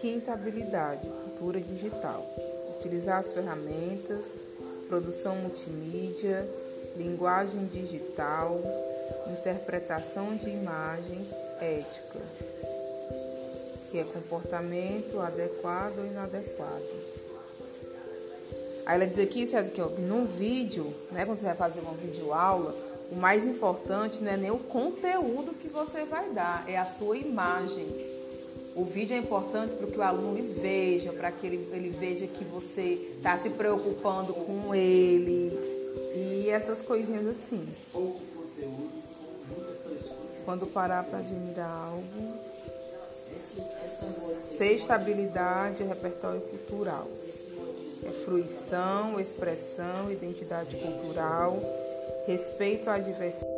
Quinta habilidade, cultura digital. Utilizar as ferramentas, produção multimídia, linguagem digital, interpretação de imagens, ética, que é comportamento adequado ou inadequado. Aí ela diz aqui, César, que num vídeo, né, quando você vai fazer uma videoaula, o mais importante não é nem o conteúdo que você vai dar, é a sua imagem. O vídeo é importante para que o aluno veja, para que ele, ele veja que você está se preocupando com ele e essas coisinhas assim. Pouco conteúdo, muita frescura. Quando parar para admirar algo. Esse, essa moda- Sexta habilidade é repertório cultural. É fruição, expressão, identidade cultural, respeito à diversidade.